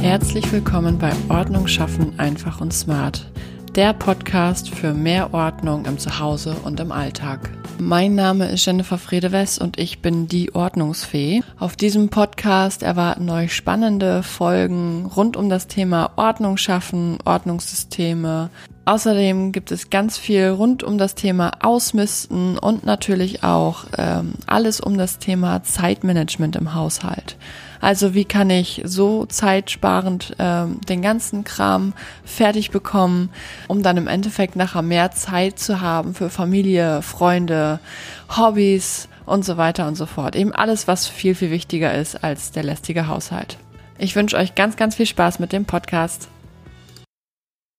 Herzlich willkommen bei Ordnung schaffen einfach und smart, der Podcast für mehr Ordnung im Zuhause und im Alltag. Mein Name ist Jennifer Fredewes und ich bin die Ordnungsfee. Auf diesem Podcast erwarten euch spannende Folgen rund um das Thema Ordnung schaffen, Ordnungssysteme. Außerdem gibt es ganz viel rund um das Thema Ausmisten und natürlich auch ähm, alles um das Thema Zeitmanagement im Haushalt. Also wie kann ich so zeitsparend ähm, den ganzen Kram fertig bekommen, um dann im Endeffekt nachher mehr Zeit zu haben für Familie, Freunde, Hobbys und so weiter und so fort. Eben alles, was viel, viel wichtiger ist als der lästige Haushalt. Ich wünsche euch ganz, ganz viel Spaß mit dem Podcast.